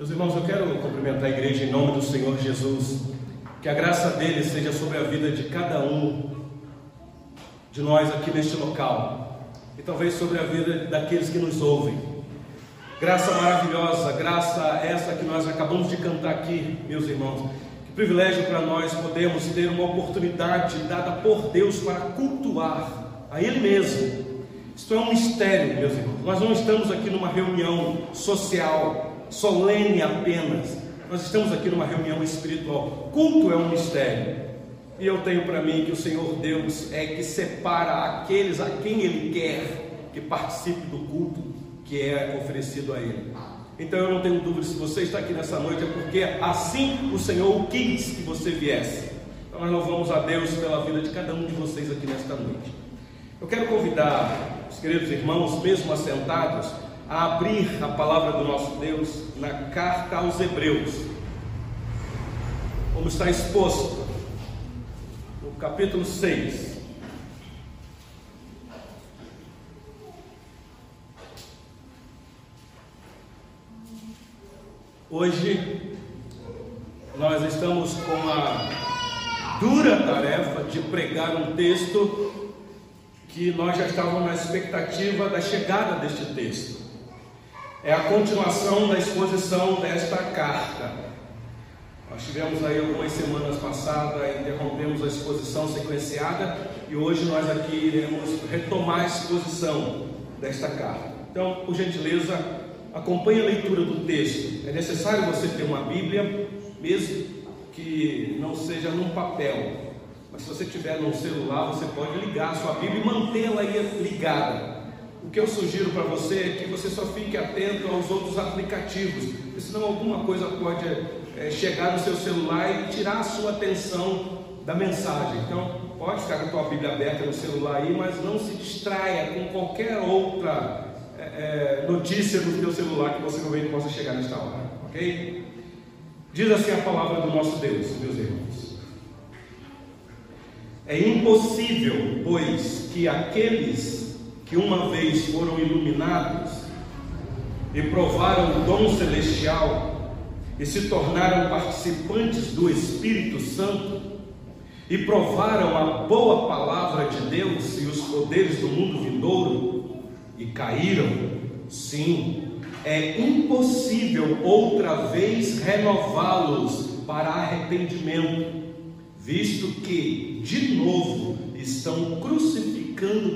Meus irmãos, eu quero cumprimentar a igreja em nome do Senhor Jesus. Que a graça dele seja sobre a vida de cada um de nós aqui neste local e talvez sobre a vida daqueles que nos ouvem. Graça maravilhosa, graça essa que nós acabamos de cantar aqui, meus irmãos. Que privilégio para nós podermos ter uma oportunidade dada por Deus para cultuar a Ele mesmo. Isto é um mistério, meus irmãos. Nós não estamos aqui numa reunião social, solene apenas. Nós estamos aqui numa reunião espiritual. Culto é um mistério. E eu tenho para mim que o Senhor Deus é que separa aqueles a quem Ele quer que participe do culto que é oferecido a Ele. Então eu não tenho dúvida se você está aqui nessa noite é porque assim o Senhor quis que você viesse. Então nós louvamos a Deus pela vida de cada um de vocês aqui nesta noite. Eu quero convidar os queridos irmãos, mesmo assentados, a abrir a palavra do nosso Deus na carta aos Hebreus, como está exposto no capítulo 6. Hoje nós estamos com a dura tarefa de pregar um texto que nós já estávamos na expectativa da chegada deste texto é a continuação da exposição desta carta. Nós tivemos aí algumas semanas passadas, interrompemos a exposição sequenciada e hoje nós aqui iremos retomar a exposição desta carta. Então, por gentileza, acompanhe a leitura do texto. É necessário você ter uma Bíblia, mesmo que não seja num papel, mas se você tiver num celular, você pode ligar a sua Bíblia e mantê-la ligada o que eu sugiro para você é que você só fique atento aos outros aplicativos, senão alguma coisa pode é, chegar no seu celular e tirar a sua atenção da mensagem. Então, pode ficar com a tua Bíblia aberta no celular aí, mas não se distraia com qualquer outra é, notícia do teu celular que você não possa chegar nesta hora, ok? Diz assim a palavra do nosso Deus, meus irmãos. É impossível, pois, que aqueles que uma vez foram iluminados e provaram o dom celestial e se tornaram participantes do Espírito Santo e provaram a boa palavra de Deus e os poderes do mundo vindouro e caíram, sim, é impossível outra vez renová-los para arrependimento, visto que, de novo, estão crucificados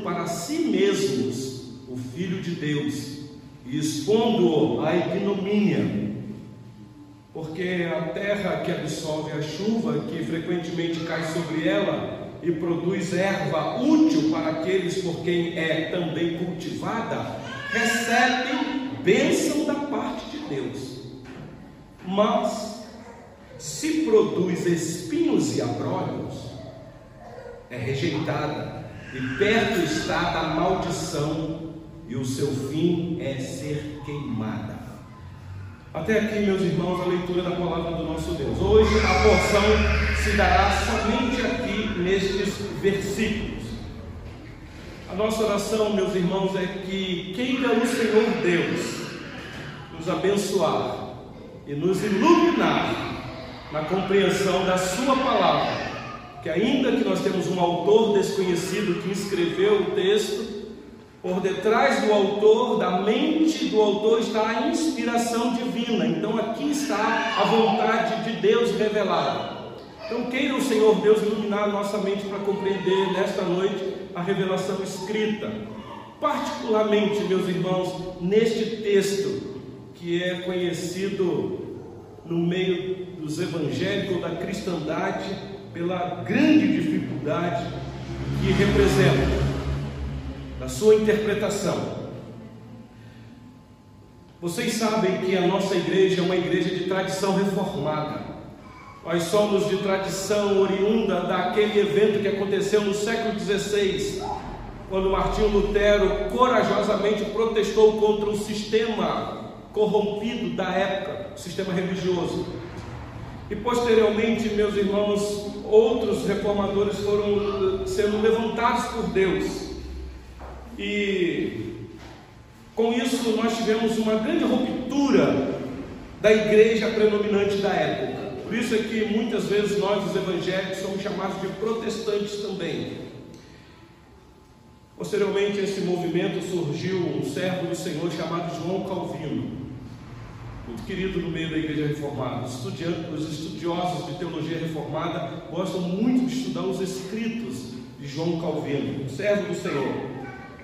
para si mesmos o Filho de Deus e expondo-o à ignomínia. Porque a terra que absorve a chuva, que frequentemente cai sobre ela e produz erva útil para aqueles por quem é também cultivada, recebe bênção da parte de Deus. Mas, se produz espinhos e abrolhos, é rejeitada e perto está da maldição, e o seu fim é ser queimada. Até aqui, meus irmãos, a leitura da palavra do nosso Deus. Hoje a porção se dará somente aqui nestes versículos. A nossa oração, meus irmãos, é que queira o Senhor Deus nos abençoar e nos iluminar na compreensão da Sua palavra que ainda que nós temos um autor desconhecido que escreveu o texto, por detrás do autor, da mente do autor, está a inspiração divina. Então aqui está a vontade de Deus revelada. Então queira o Senhor Deus iluminar a nossa mente para compreender nesta noite a revelação escrita. Particularmente, meus irmãos, neste texto que é conhecido no meio dos evangélicos da cristandade pela grande dificuldade que representa na sua interpretação. Vocês sabem que a nossa igreja é uma igreja de tradição reformada. Nós somos de tradição oriunda daquele evento que aconteceu no século XVI, quando Martinho Lutero corajosamente protestou contra o sistema corrompido da época, o sistema religioso. E posteriormente, meus irmãos, outros reformadores foram eh, sendo levantados por Deus. E com isso nós tivemos uma grande ruptura da igreja predominante da época. Por isso é que muitas vezes nós, os evangélicos, somos chamados de protestantes também. Posteriormente, esse movimento surgiu um servo do Senhor chamado João Calvino, muito querido no meio da igreja reformada. Os estudiosos de teologia reformada gostam muito de estudar os escritos de João Calvino, servo do Senhor.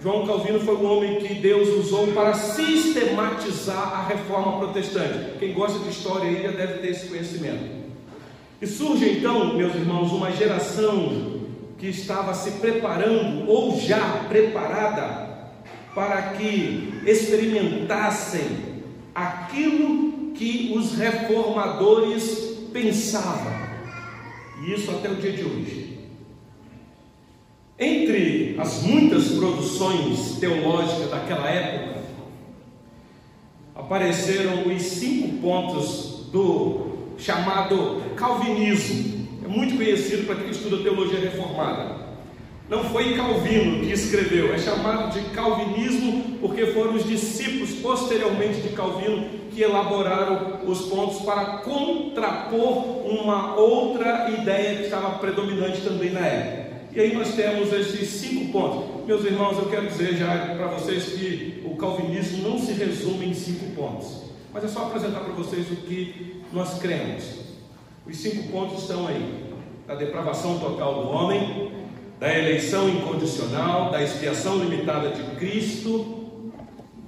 João Calvino foi um homem que Deus usou para sistematizar a reforma protestante. Quem gosta de história aí já deve ter esse conhecimento. E surge então, meus irmãos, uma geração que estava se preparando ou já preparada para que experimentassem aquilo que os reformadores pensavam. E isso até o dia de hoje. Entre as muitas produções teológicas daquela época, apareceram os cinco pontos do chamado Calvinismo. É muito conhecido para quem estuda teologia reformada. Não foi Calvino que escreveu, é chamado de Calvinismo porque foram os discípulos posteriormente de Calvino que elaboraram os pontos para contrapor uma outra ideia que estava predominante também na época. E aí nós temos esses cinco pontos. Meus irmãos, eu quero dizer já para vocês que o calvinismo não se resume em cinco pontos, mas é só apresentar para vocês o que nós cremos. Os cinco pontos estão aí: da depravação total do homem, da eleição incondicional, da expiação limitada de Cristo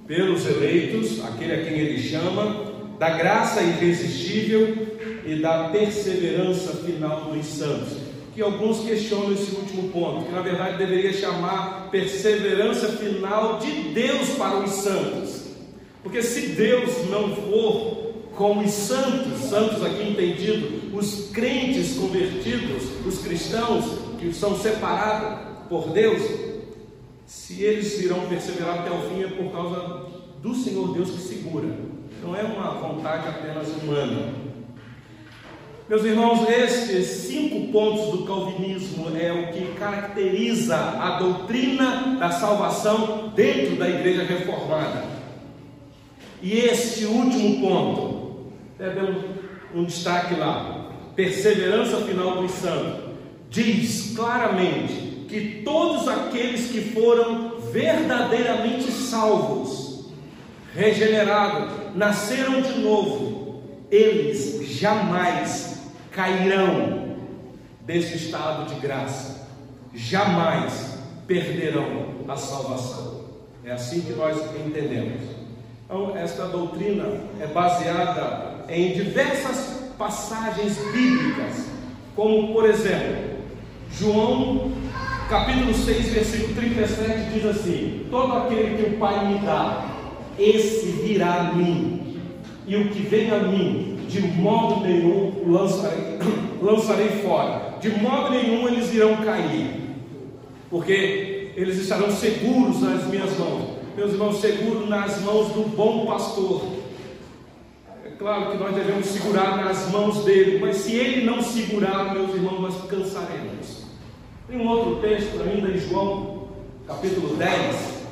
pelos eleitos, aquele a quem ele chama, da graça irresistível e da perseverança final dos santos que alguns questionam esse último ponto, que na verdade deveria chamar perseverança final de Deus para os santos. Porque se Deus não for como os santos, santos aqui entendido, os crentes convertidos, os cristãos que são separados por Deus, se eles irão perseverar até o fim é por causa do Senhor Deus que segura. Não é uma vontade apenas humana. Meus irmãos, estes cinco pontos do calvinismo é o que caracteriza a doutrina da salvação dentro da igreja reformada. E este último ponto, dando um destaque lá, perseverança final dos santos, diz claramente que todos aqueles que foram verdadeiramente salvos, regenerados, nasceram de novo, eles jamais cairão desse estado de graça, jamais perderão a salvação. É assim que nós entendemos. Então, esta doutrina é baseada em diversas passagens bíblicas, como por exemplo, João capítulo 6, versículo 37 diz assim: Todo aquele que o Pai me dá, esse virá a mim, e o que vem a mim de modo nenhum lançarei, lançarei fora, de modo nenhum eles irão cair, porque eles estarão seguros nas minhas mãos, meus irmãos, seguros nas mãos do bom pastor. É claro que nós devemos segurar nas mãos dele, mas se ele não segurar, meus irmãos, nós cansaremos. Tem um outro texto ainda em João, capítulo 10,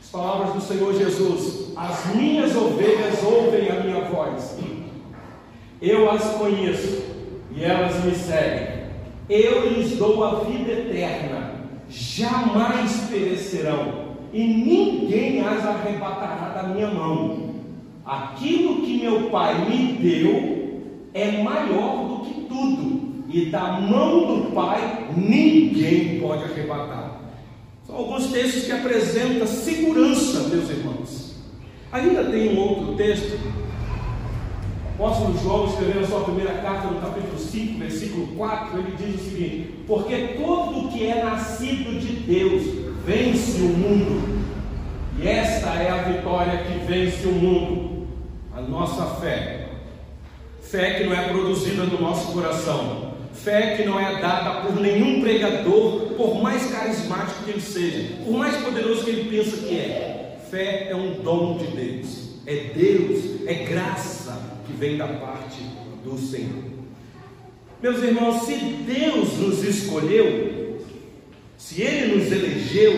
as palavras do Senhor Jesus: As minhas ovelhas ouvem a minha voz. Eu as conheço e elas me seguem. Eu lhes dou a vida eterna, jamais perecerão, e ninguém as arrebatará da minha mão. Aquilo que meu Pai me deu é maior do que tudo, e da mão do Pai ninguém pode arrebatar. São alguns textos que apresentam segurança, meus irmãos. Ainda tem um outro texto apóstolo João, escrevendo a sua primeira carta, no capítulo 5, versículo 4, ele diz o seguinte: Porque todo que é nascido de Deus vence o mundo, e esta é a vitória que vence o mundo, a nossa fé. Fé que não é produzida no nosso coração, fé que não é dada por nenhum pregador, por mais carismático que ele seja, por mais poderoso que ele pensa que é. Fé é um dom de Deus, é Deus, é graça que vem da parte do Senhor. Meus irmãos, se Deus nos escolheu, se Ele nos elegeu,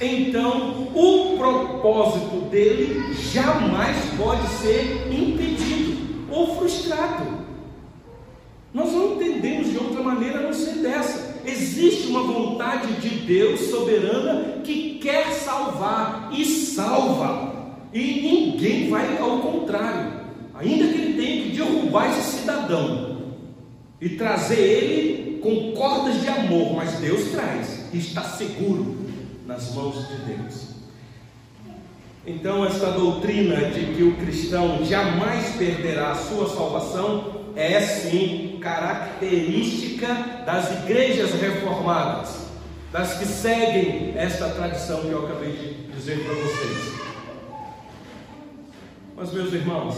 então o propósito dele jamais pode ser impedido. ou frustrado. Nós não entendemos de outra maneira a não ser dessa. Existe uma vontade de Deus soberana que quer salvar e salva. E ninguém vai ao contrário. Ainda que ele tenha que derrubar esse cidadão e trazer ele com cordas de amor, mas Deus traz e está seguro nas mãos de Deus. Então, essa doutrina de que o cristão jamais perderá a sua salvação é sim característica das igrejas reformadas, das que seguem esta tradição que eu acabei de dizer para vocês. Mas, meus irmãos,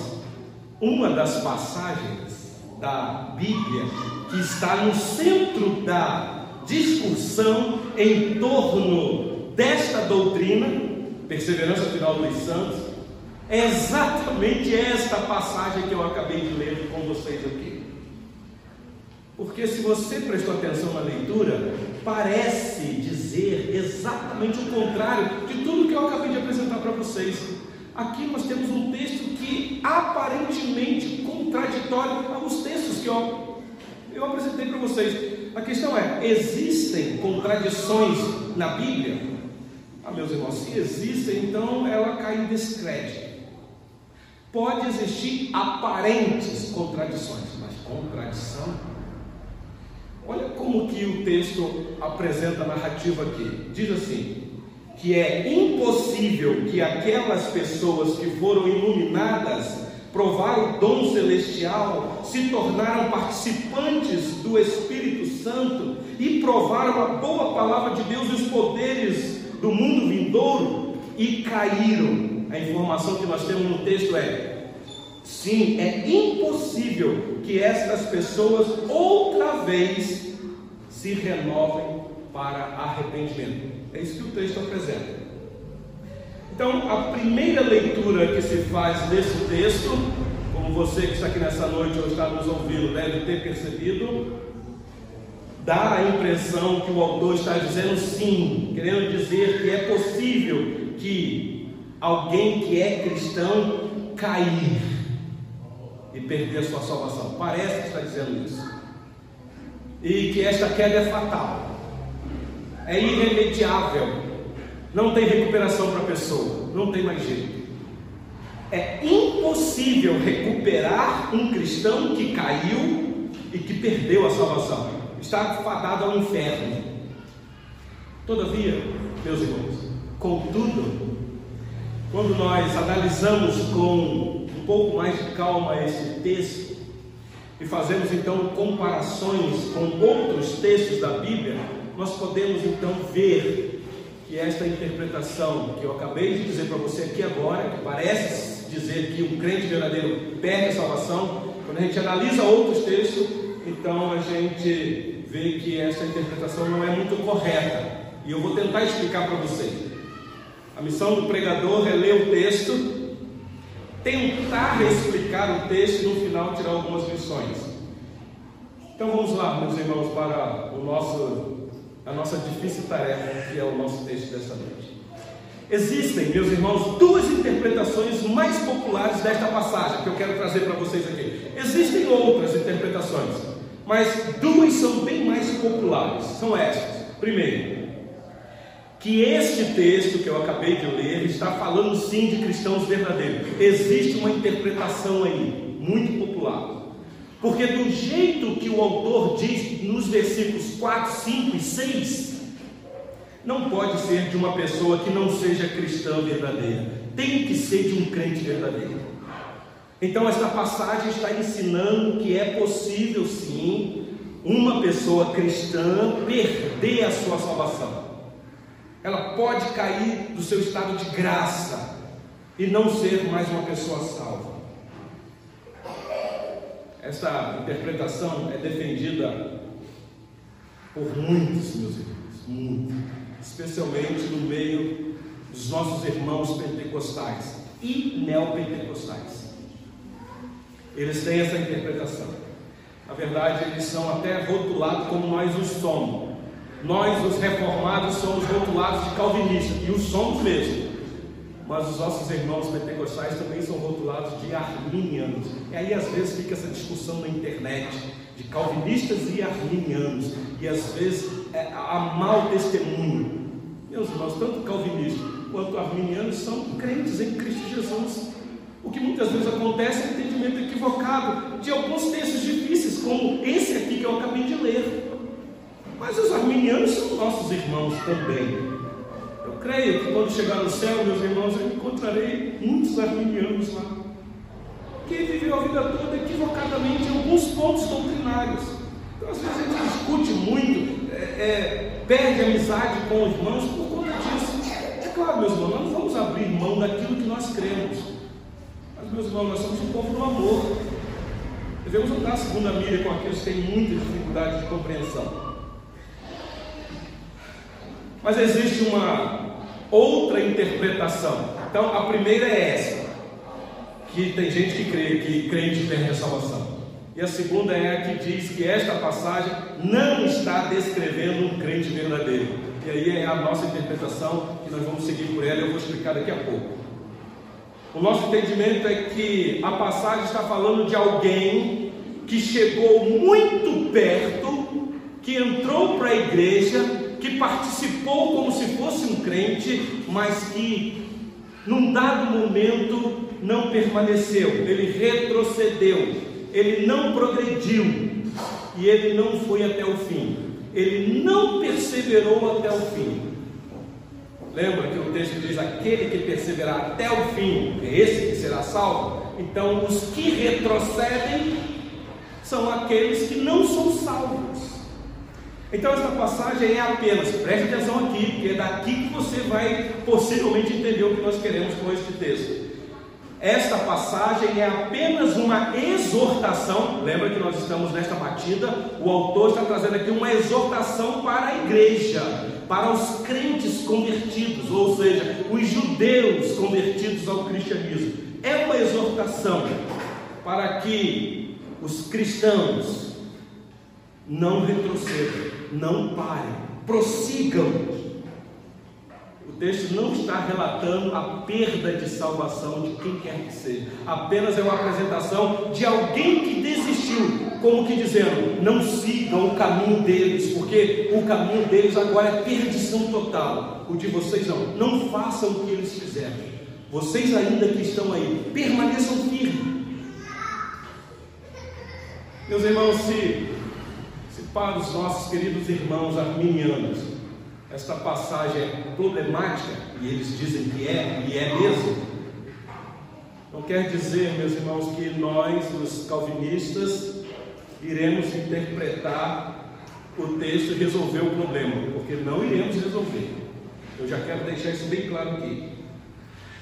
uma das passagens da Bíblia que está no centro da discussão em torno desta doutrina, perseverança final dos santos, é exatamente esta passagem que eu acabei de ler com vocês aqui. Porque se você prestou atenção na leitura, parece dizer exatamente o contrário de tudo que eu acabei de apresentar para vocês. Aqui nós temos um texto que aparentemente contraditório aos textos que eu, eu apresentei para vocês. A questão é: existem contradições na Bíblia? Ah, meus irmãos, se existem, então ela cai em descrédito. Pode existir aparentes contradições, mas contradição. Olha como que o texto apresenta a narrativa aqui. Diz assim: que é impossível que aquelas pessoas que foram iluminadas, provaram o dom celestial, se tornaram participantes do Espírito Santo e provaram a boa palavra de Deus e os poderes do mundo vindouro e caíram a informação que nós temos no texto é: sim, é impossível que estas pessoas outra vez se renovem para arrependimento. É isso que o texto apresenta. Então, a primeira leitura que se faz desse texto, como você que está aqui nessa noite ou está nos ouvindo deve ter percebido, dá a impressão que o autor está dizendo sim, querendo dizer que é possível que alguém que é cristão cair e perder a sua salvação. Parece que está dizendo isso. E que esta queda é fatal, é irremediável, não tem recuperação para a pessoa, não tem mais jeito. É impossível recuperar um cristão que caiu e que perdeu a salvação, está fadado ao inferno. Todavia, meus irmãos, contudo, quando nós analisamos com pouco mais de calma esse texto e fazemos então comparações com outros textos da Bíblia, nós podemos então ver que esta interpretação que eu acabei de dizer para você aqui agora, que parece dizer que o crente verdadeiro perde a salvação, quando a gente analisa outros textos, então a gente vê que essa interpretação não é muito correta. E eu vou tentar explicar para vocês. A missão do pregador é ler o texto, tentar explicar o texto e no final tirar algumas lições. Então vamos lá, meus irmãos, para o nosso, a nossa difícil tarefa, que é o nosso texto desta noite. Existem, meus irmãos, duas interpretações mais populares desta passagem que eu quero trazer para vocês aqui. Existem outras interpretações, mas duas são bem mais populares. São estas. Primeiro, que este texto que eu acabei de ler está falando sim de cristãos verdadeiros. Existe uma interpretação aí, muito popular. Porque do jeito que o autor diz nos versículos 4, 5 e 6, não pode ser de uma pessoa que não seja cristã verdadeira. Tem que ser de um crente verdadeiro. Então esta passagem está ensinando que é possível sim uma pessoa cristã perder a sua salvação ela pode cair do seu estado de graça e não ser mais uma pessoa salva. Essa interpretação é defendida por muitos, meus irmãos, muitos, especialmente no meio dos nossos irmãos pentecostais e neopentecostais. Eles têm essa interpretação. Na verdade, eles são até rotulados como nós os somos. Nós, os reformados, somos rotulados de calvinistas, e os somos mesmo. mas os nossos irmãos pentecostais também são rotulados de arminianos. E aí às vezes fica essa discussão na internet de calvinistas e arminianos, e às vezes é, há mau testemunho. Meus irmãos, tanto calvinistas quanto arminianos são crentes em Cristo Jesus. O que muitas vezes acontece é entendimento equivocado de alguns textos difíceis, como esse aqui que eu acabei de ler. Mas os arminianos são nossos irmãos também creio que quando chegar no céu, meus irmãos, eu encontrarei muitos arminianos lá, que viveu a vida toda equivocadamente em alguns pontos doutrinários. Então, às vezes, a gente discute muito, é, é, perde amizade com os irmãos por conta disso. É claro, meus irmãos, nós não vamos abrir mão daquilo que nós cremos. Mas, meus irmãos, nós somos um povo do amor. Devemos andar a segunda milha com aqueles que têm muita dificuldade de compreensão. Mas existe uma outra interpretação. Então, a primeira é essa, que tem gente que crê que crente perde a salvação. E a segunda é a que diz que esta passagem não está descrevendo um crente verdadeiro. E aí é a nossa interpretação, que nós vamos seguir por ela, eu vou explicar daqui a pouco. O nosso entendimento é que a passagem está falando de alguém que chegou muito perto, que entrou para a igreja que participou como se fosse um crente, mas que num dado momento não permaneceu, ele retrocedeu, ele não progrediu e ele não foi até o fim, ele não perseverou até o fim. Lembra que o texto diz: aquele que perseverar até o fim, é esse que será salvo. Então, os que retrocedem são aqueles que não são salvos. Então essa passagem é apenas, preste atenção aqui, porque é daqui que você vai possivelmente entender o que nós queremos com este texto. Esta passagem é apenas uma exortação. Lembra que nós estamos nesta batida? O autor está trazendo aqui uma exortação para a igreja, para os crentes convertidos, ou seja, os judeus convertidos ao cristianismo. É uma exortação para que os cristãos não retrocedam, não parem, prossigam. O texto não está relatando a perda de salvação de quem quer que seja, apenas é uma apresentação de alguém que desistiu, como que dizendo: não sigam o caminho deles, porque o caminho deles agora é perdição total, o de vocês não, não façam o que eles fizeram. Vocês ainda que estão aí, permaneçam firmes. Meus irmãos, se para os nossos queridos irmãos arminianos. Esta passagem é problemática, e eles dizem que é, e é mesmo. Não quer dizer, meus irmãos, que nós, os calvinistas, iremos interpretar o texto e resolver o problema, porque não iremos resolver. Eu já quero deixar isso bem claro aqui.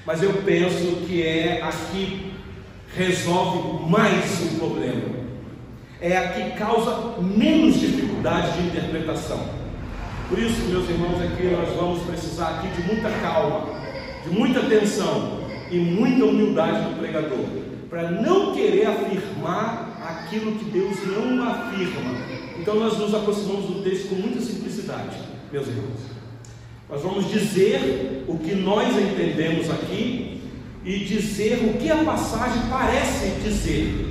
Mas eu penso que é aqui resolve mais o problema é a que causa menos dificuldade de interpretação. Por isso, meus irmãos, aqui nós vamos precisar aqui de muita calma, de muita atenção e muita humildade do pregador, para não querer afirmar aquilo que Deus não afirma. Então nós nos aproximamos do texto com muita simplicidade, meus irmãos. Nós vamos dizer o que nós entendemos aqui e dizer o que a passagem parece dizer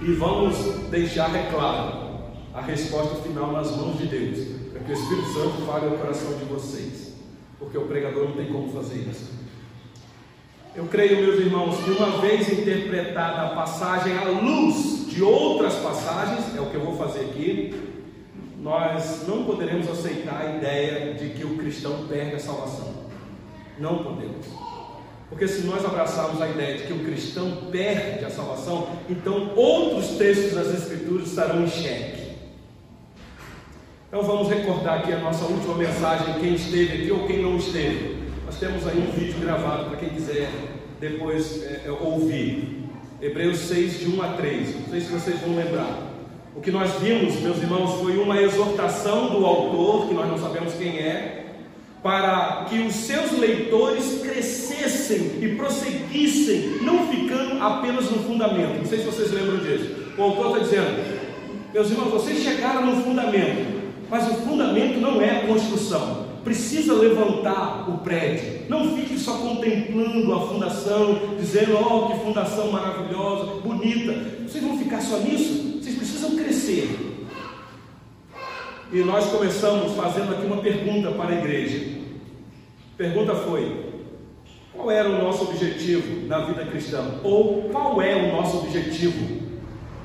e vamos deixar, é claro, a resposta final nas mãos de Deus, para que o Espírito Santo fale ao coração de vocês, porque o pregador não tem como fazer isso. Eu creio, meus irmãos, que uma vez interpretada a passagem à luz de outras passagens, é o que eu vou fazer aqui, nós não poderemos aceitar a ideia de que o cristão perde a salvação. Não podemos. Porque se nós abraçarmos a ideia de que o cristão perde a salvação, então outros textos das Escrituras estarão em xeque. Então vamos recordar aqui a nossa última mensagem, quem esteve aqui ou quem não esteve. Nós temos aí um vídeo gravado para quem quiser depois é, é ouvir. Hebreus 6, de 1 a 3. Não sei se vocês vão lembrar. O que nós vimos, meus irmãos, foi uma exortação do autor, que nós não sabemos quem é, para que os seus leitores crescessem e prosseguissem, não ficando apenas no fundamento. Não sei se vocês lembram disso. O autor está dizendo, meus irmãos, vocês chegaram no fundamento, mas o fundamento não é a construção. precisa levantar o prédio. Não fique só contemplando a fundação, dizendo: "Oh, que fundação maravilhosa, bonita". Vocês vão ficar só nisso? Vocês precisam crescer. E nós começamos fazendo aqui uma pergunta para a igreja. A pergunta foi: qual era o nosso objetivo na vida cristã? Ou qual é o nosso objetivo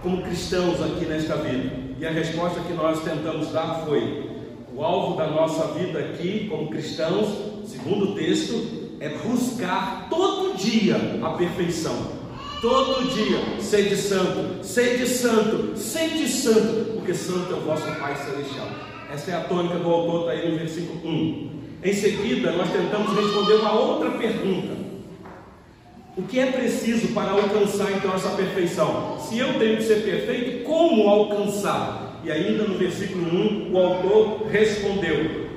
como cristãos aqui nesta vida? E a resposta que nós tentamos dar foi: o alvo da nossa vida aqui como cristãos, segundo o texto, é buscar todo dia a perfeição. Todo dia, sede santo, sede santo, sede santo, porque santo é o vosso Pai Celestial. Essa é a tônica do autor, está aí no versículo 1. Em seguida, nós tentamos responder uma outra pergunta. O que é preciso para alcançar então essa perfeição? Se eu tenho que ser perfeito, como alcançar? E ainda no versículo 1, o autor respondeu: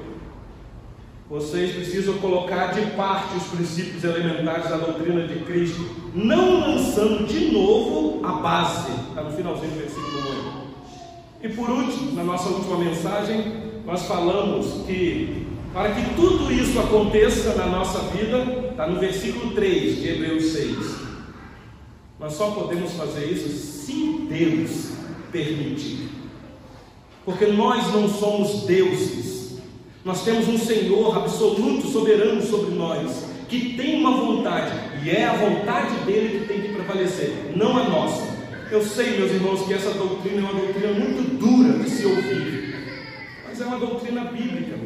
Vocês precisam colocar de parte os princípios elementares da doutrina de Cristo, não lançando de novo a base. Está no finalzinho do versículo 1. E por último, na nossa última mensagem, nós falamos que para que tudo isso aconteça na nossa vida, está no versículo 3 de Hebreus 6. Nós só podemos fazer isso se Deus permitir. Porque nós não somos deuses. Nós temos um Senhor absoluto, soberano sobre nós, que tem uma vontade, é a vontade dele que tem que prevalecer, não a nossa. Eu sei, meus irmãos, que essa doutrina é uma doutrina muito dura de se ouvir, mas é uma doutrina bíblica.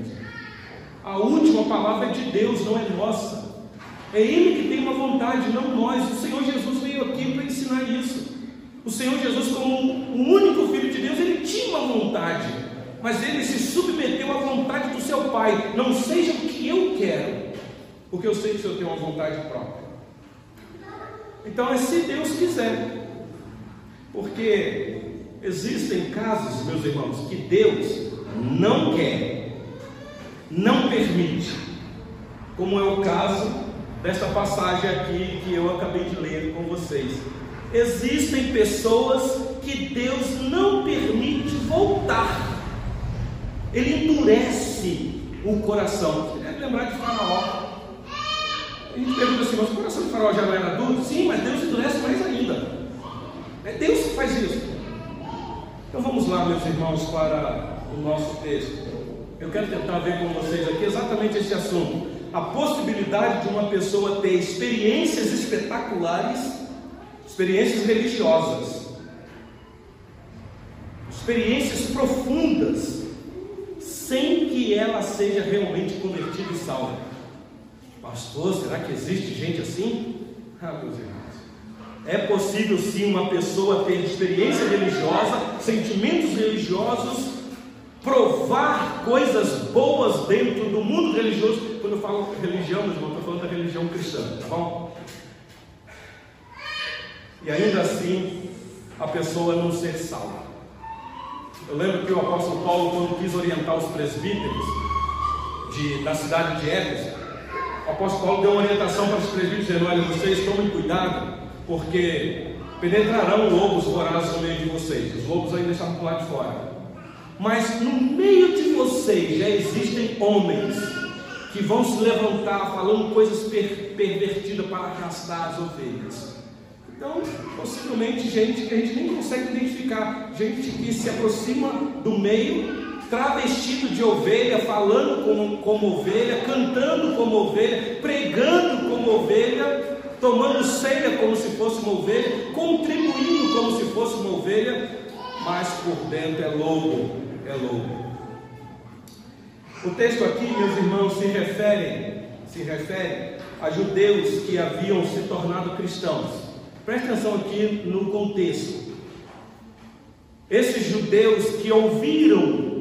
A última palavra é de Deus, não é nossa. É Ele que tem uma vontade, não nós. O Senhor Jesus veio aqui para ensinar isso. O Senhor Jesus, como o único Filho de Deus, ele tinha uma vontade, mas ele se submeteu à vontade do seu Pai. Não seja o que eu quero, porque eu sei que o Senhor tem uma vontade própria. Então é se Deus quiser, porque existem casos, meus irmãos, que Deus não quer não permite, como é o caso desta passagem aqui que eu acabei de ler com vocês. Existem pessoas que Deus não permite voltar, Ele endurece o coração. Você deve lembrar de Faraó. A gente pergunta assim, mas o coração de Faraó já não era duro? Sim, mas Deus endurece mais ainda. É Deus que faz isso. Então vamos lá, meus irmãos, para o nosso texto. Eu quero tentar ver com vocês aqui exatamente esse assunto. A possibilidade de uma pessoa ter experiências espetaculares, experiências religiosas, experiências profundas, sem que ela seja realmente convertida e salva. Pastor, será que existe gente assim? Ah, meus irmãos. É possível sim uma pessoa ter experiência religiosa, sentimentos religiosos, provar coisas boas dentro do mundo religioso. Quando eu falo religião, meus irmãos, estou falando da religião cristã, tá bom? E ainda assim, a pessoa não ser salva. Eu lembro que o apóstolo Paulo, quando quis orientar os presbíteros de, da cidade de Éfeso, o apóstolo Paulo deu uma orientação para os presbíteros, dizendo: Olha, vocês tomem cuidado, porque penetrarão lobos vorazes no meio de vocês. Os lobos ainda estavam por lá de fora. Mas no meio de vocês já existem homens que vão se levantar falando coisas per pervertidas para arrastar as ovelhas. Então, possivelmente, gente que a gente nem consegue identificar, gente que se aproxima do meio, travestido de ovelha, falando como, como ovelha, cantando como ovelha, pregando como ovelha, tomando ceia como se fosse uma ovelha, contribuindo como se fosse uma ovelha, mas por dentro é lobo, é lobo. O texto aqui, meus irmãos, se refere, se refere a judeus que haviam se tornado cristãos. Preste atenção aqui no contexto. Esses judeus que ouviram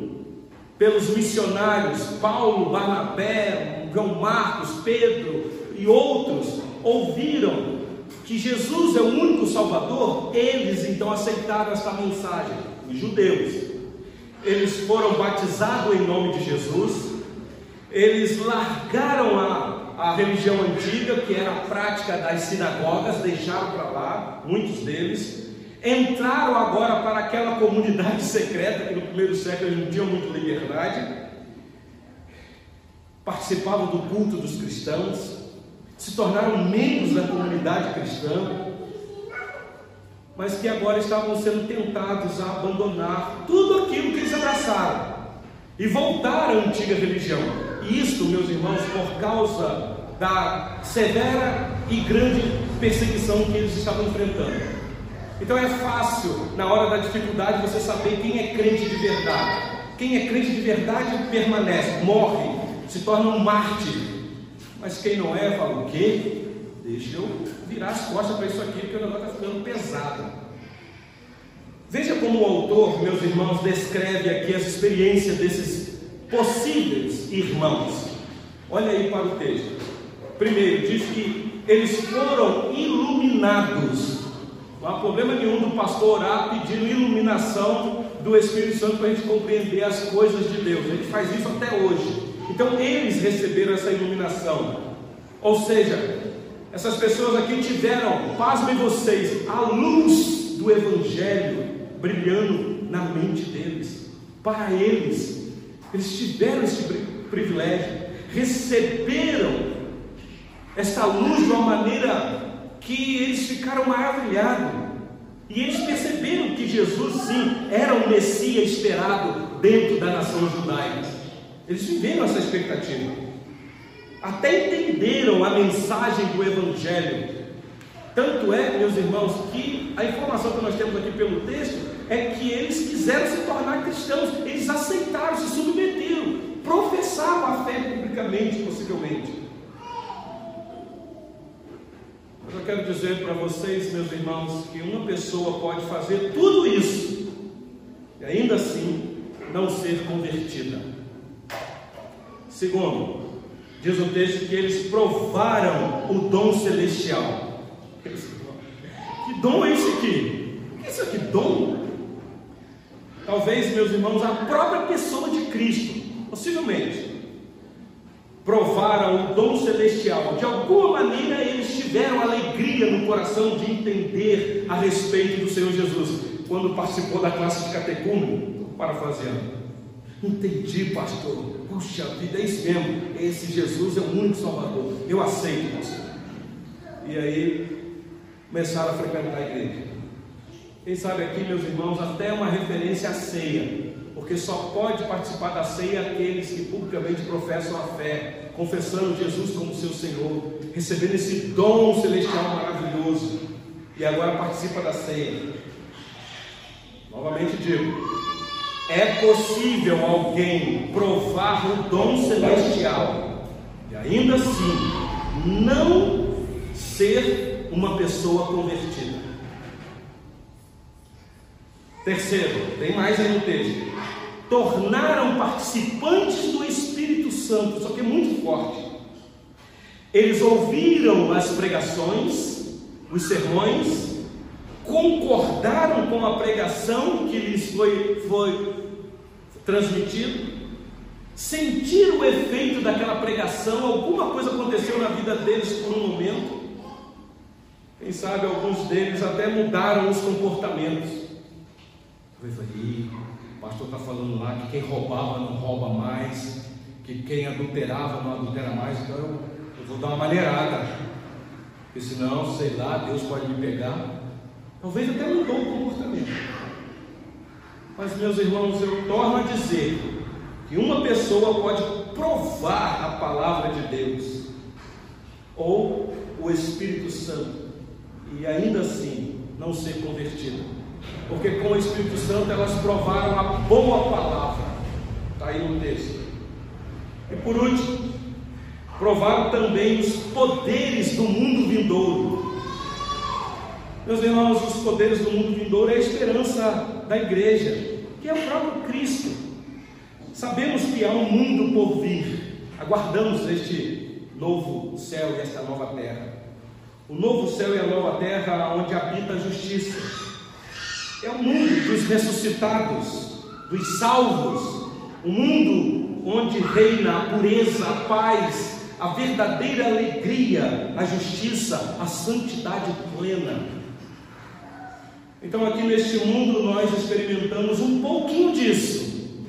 pelos missionários Paulo, Barnabé, João Marcos, Pedro e outros, ouviram que Jesus é o único Salvador, eles então aceitaram essa mensagem, os judeus. Eles foram batizados em nome de Jesus, eles largaram a, a religião antiga, que era a prática das sinagogas, deixaram para lá, muitos deles, entraram agora para aquela comunidade secreta, que no primeiro século eles não tinham muita liberdade, participavam do culto dos cristãos, se tornaram membros da comunidade cristã, mas que agora estavam sendo tentados a abandonar tudo aquilo que eles abraçaram e voltar à antiga religião. E isto, meus irmãos, por causa da severa e grande perseguição que eles estavam enfrentando. Então é fácil, na hora da dificuldade, você saber quem é crente de verdade. Quem é crente de verdade permanece, morre, se torna um mártir. Mas quem não é, fala o quê? Deixa eu virar as costas para isso aqui, porque o negócio está ficando pesado. Veja como o autor, meus irmãos, descreve aqui as experiências desses possíveis irmãos. Olha aí para o texto. Primeiro, diz que eles foram iluminados. Não há problema nenhum do pastor orar pedindo iluminação do Espírito Santo para a gente compreender as coisas de Deus. A gente faz isso até hoje. Então eles receberam essa iluminação. Ou seja, essas pessoas aqui tiveram, pasmem vocês, a luz do Evangelho brilhando na mente deles. Para eles, eles tiveram esse privilégio, receberam esta luz de uma maneira que eles ficaram maravilhados. E eles perceberam que Jesus, sim, era o Messias esperado dentro da nação judaica. Eles viveram essa expectativa. Até entenderam a mensagem do Evangelho. Tanto é, meus irmãos, que a informação que nós temos aqui pelo texto é que eles quiseram se tornar cristãos, eles aceitaram, se submeteram, professaram a fé publicamente, possivelmente. Mas eu quero dizer para vocês, meus irmãos, que uma pessoa pode fazer tudo isso e ainda assim não ser convertida. Segundo, diz o texto que eles provaram o dom celestial. Que dom é esse aqui? É isso aqui? Dom? Talvez, meus irmãos, a própria pessoa de Cristo, possivelmente, provaram o dom celestial. De alguma maneira eles tiveram alegria no coração de entender a respeito do Senhor Jesus. Quando participou da classe de catecúmeno, parafraseando. Entendi, pastor. Puxa vida, é isso mesmo. Esse Jesus é o único Salvador. Eu aceito, pastor. E aí começaram a frequentar a igreja. Quem sabe aqui, meus irmãos, até uma referência à ceia porque só pode participar da ceia aqueles que publicamente professam a fé, confessando Jesus como seu Senhor, recebendo esse dom celestial maravilhoso, e agora participa da ceia. Novamente digo: é possível alguém provar o dom celestial e ainda assim não ser uma pessoa convertida. Terceiro, tem mais aí no texto tornaram participantes do Espírito Santo, só que é muito forte. Eles ouviram as pregações, os sermões, concordaram com a pregação que lhes foi, foi transmitido, sentiram o efeito daquela pregação, alguma coisa aconteceu na vida deles por um momento. Quem sabe alguns deles até mudaram os comportamentos. Aí, o pastor está falando lá que quem roubava não rouba mais, que quem adulterava não adultera mais, então eu, eu vou dar uma maneirada, porque senão, sei lá, Deus pode me pegar. Talvez até mudou o comportamento. Mas, meus irmãos, eu torno a dizer que uma pessoa pode provar a palavra de Deus, ou o Espírito Santo, e ainda assim não ser convertida porque com o Espírito Santo elas provaram a boa palavra. Está aí no texto. E por último, provaram também os poderes do mundo vindouro. Meus irmãos, os poderes do mundo vindouro é a esperança da igreja, que é o próprio Cristo. Sabemos que há um mundo por vir, aguardamos este novo céu e esta nova terra. O novo céu e a nova terra onde habita a justiça é o mundo dos ressuscitados, dos salvos, o um mundo onde reina a pureza, a paz, a verdadeira alegria, a justiça, a santidade plena. Então, aqui neste mundo, nós experimentamos um pouquinho disso,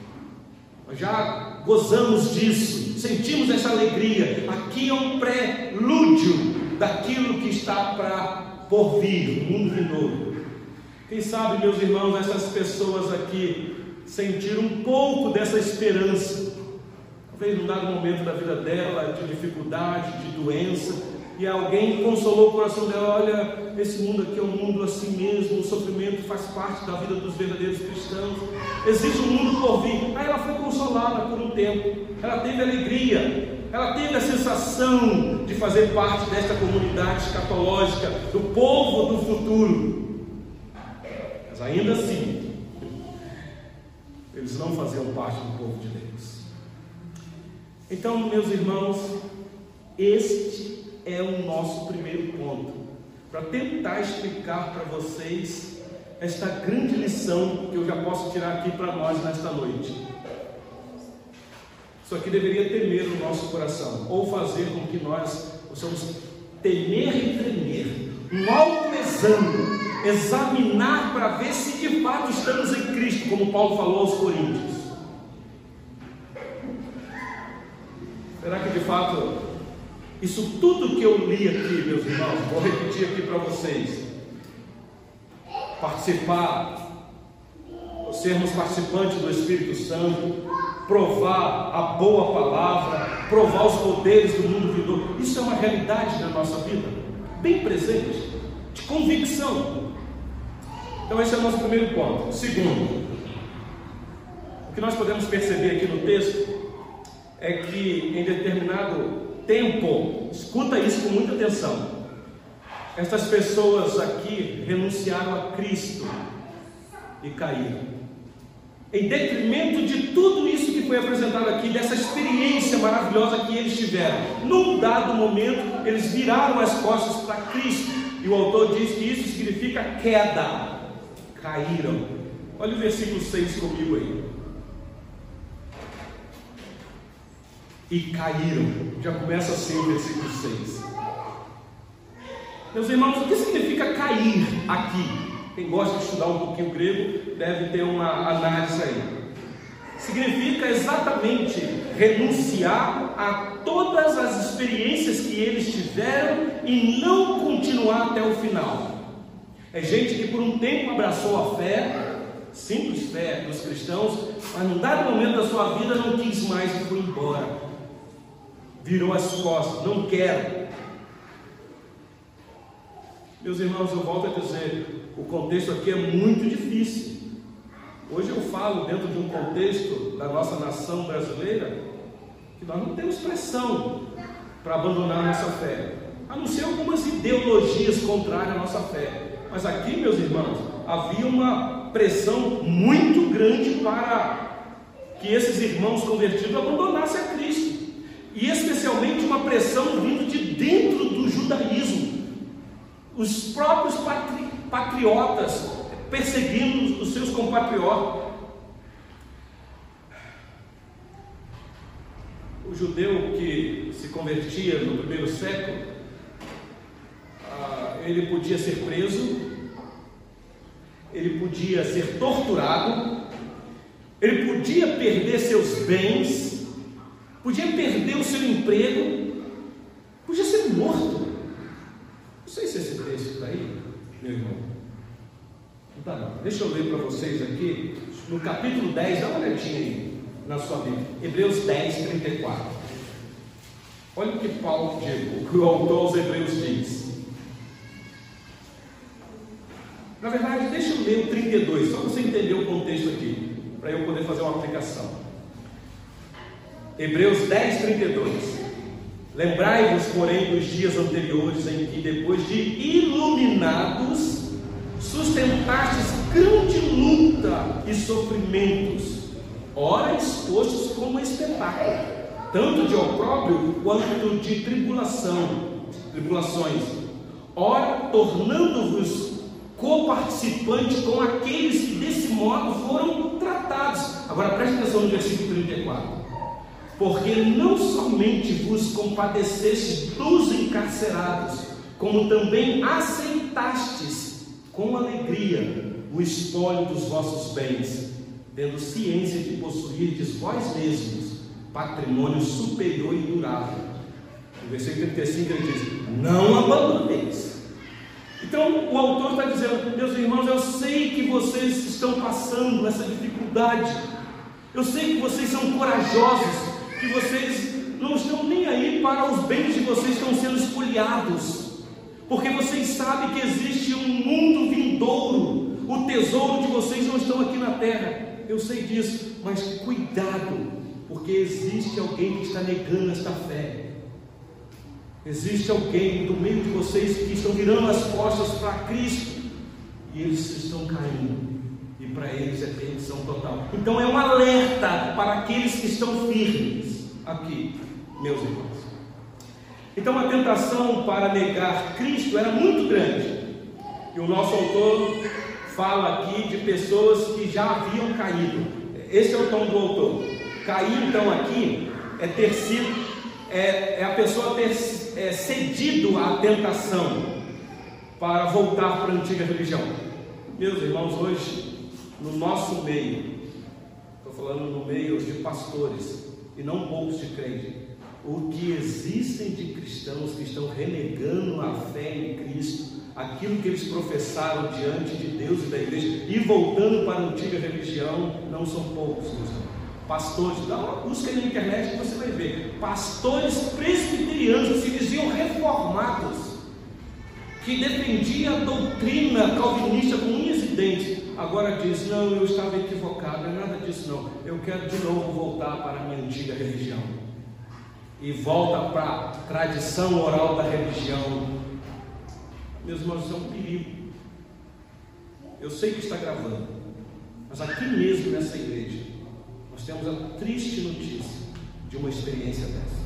nós já gozamos disso, sentimos essa alegria. Aqui é um prelúdio daquilo que está para por vir, o mundo vindouro. Quem sabe, meus irmãos, essas pessoas aqui sentiram um pouco dessa esperança. Talvez num dado momento da vida dela, de dificuldade, de doença, e alguém consolou o coração dela: olha, esse mundo aqui é um mundo assim mesmo, o sofrimento faz parte da vida dos verdadeiros cristãos. Existe um mundo por vir. Aí ela foi consolada por um tempo, ela teve alegria, ela teve a sensação de fazer parte desta comunidade escatológica, do povo do futuro. Ainda assim, eles não faziam parte do povo de Deus. Então, meus irmãos, este é o nosso primeiro ponto, para tentar explicar para vocês esta grande lição que eu já posso tirar aqui para nós nesta noite. Isso aqui deveria temer o nosso coração, ou fazer com que nós possamos temer e tremer, um autoexame, examinar para ver se de fato estamos em Cristo, como Paulo falou aos Coríntios. Será que de fato isso tudo que eu li aqui, meus irmãos, vou repetir aqui para vocês. Participar, sermos participantes do Espírito Santo, provar a boa palavra, provar os poderes do mundo vindouro. Isso é uma realidade na nossa vida, bem presente, de convicção. Então, esse é o nosso primeiro ponto. O segundo, o que nós podemos perceber aqui no texto é que em determinado tempo, escuta isso com muita atenção. Estas pessoas aqui renunciaram a Cristo e caíram. Em detrimento de tudo isso que foi apresentado aqui, dessa experiência maravilhosa que eles tiveram, num dado momento, eles viraram as costas para Cristo. E o autor diz que isso significa queda, caíram. Olha o versículo 6 comigo aí. e caíram. Já começa assim o versículo 6. Meus irmãos, o que significa cair aqui? Quem gosta de estudar um pouquinho grego deve ter uma análise aí. Significa exatamente renunciar a todas as experiências que eles tiveram e não continuar até o final. É gente que por um tempo abraçou a fé, simples fé dos cristãos, mas num dado momento da sua vida não quis mais e foi embora virou as costas, não quero. Meus irmãos, eu volto a dizer, o contexto aqui é muito difícil. Hoje eu falo dentro de um contexto da nossa nação brasileira que nós não temos pressão para abandonar a nossa fé, a não ser algumas ideologias contrárias à nossa fé. Mas aqui, meus irmãos, havia uma pressão muito grande para que esses irmãos convertidos abandonassem a Cristo e especialmente uma pressão vindo de dentro do judaísmo. Os próprios patri patriotas perseguindo os seus compatriotas. O judeu que se convertia no primeiro século, ah, ele podia ser preso, ele podia ser torturado, ele podia perder seus bens, podia perder o seu emprego, podia ser morto. Não sei se esse texto está aí, meu irmão. Não está não. Deixa eu ler para vocês aqui, no capítulo 10, dá uma olhadinha aí na sua Bíblia. Hebreus 10, 34. Olha o que Paulo, o autor aos Hebreus diz. Na verdade, deixa eu ler o 32, só para você entender o contexto aqui, para eu poder fazer uma aplicação. Hebreus 10, 32. Lembrai-vos, porém, dos dias anteriores em que, depois de iluminados, sustentastes grande luta e sofrimentos, ora expostos como espetáculo, tanto de opróbrio quanto de tribulação, tribulações, ora tornando-vos coparticipantes com aqueles que desse modo foram tratados. Agora preste atenção no versículo 34 porque não somente vos compadeceste dos encarcerados, como também aceitastes com alegria o espólio dos vossos bens, tendo ciência de possuirdes vós mesmos patrimônio superior e durável. No versículo 35 ele diz: Não abandoneis. Então o autor está dizendo, meus irmãos, eu sei que vocês estão passando essa dificuldade, eu sei que vocês são corajosos, que vocês não estão nem aí para os bens de vocês estão sendo espoliados, porque vocês sabem que existe um mundo vindouro, o tesouro de vocês não estão aqui na terra. Eu sei disso, mas cuidado, porque existe alguém que está negando esta fé. Existe alguém do meio de vocês que estão virando as costas para Cristo e eles estão caindo. E para eles é perdição total. Então é um alerta para aqueles que estão firmes aqui meus irmãos. Então a tentação para negar Cristo era muito grande. E o nosso autor fala aqui de pessoas que já haviam caído. Esse é o tom do autor. Cair então aqui é ter sido, é, é a pessoa ter é, cedido à tentação para voltar para a antiga religião. Meus irmãos, hoje, no nosso meio, estou falando no meio de pastores e não poucos de crentes, o que existem de cristãos que estão renegando a fé em Cristo, aquilo que eles professaram diante de Deus e da igreja, e voltando para a antiga religião, não são poucos, meus Pastores, dá uma busca na internet que você vai ver. Pastores presbiterianos se diziam reformados, que defendiam a doutrina calvinista com unhas e dentes, agora diz: Não, eu estava equivocado, não é nada disso, não. Eu quero de novo voltar para a minha antiga religião e volta para a tradição oral da religião. Meus irmãos, isso é um perigo. Eu sei que está gravando, mas aqui mesmo nessa igreja, nós temos a triste notícia de uma experiência dessa.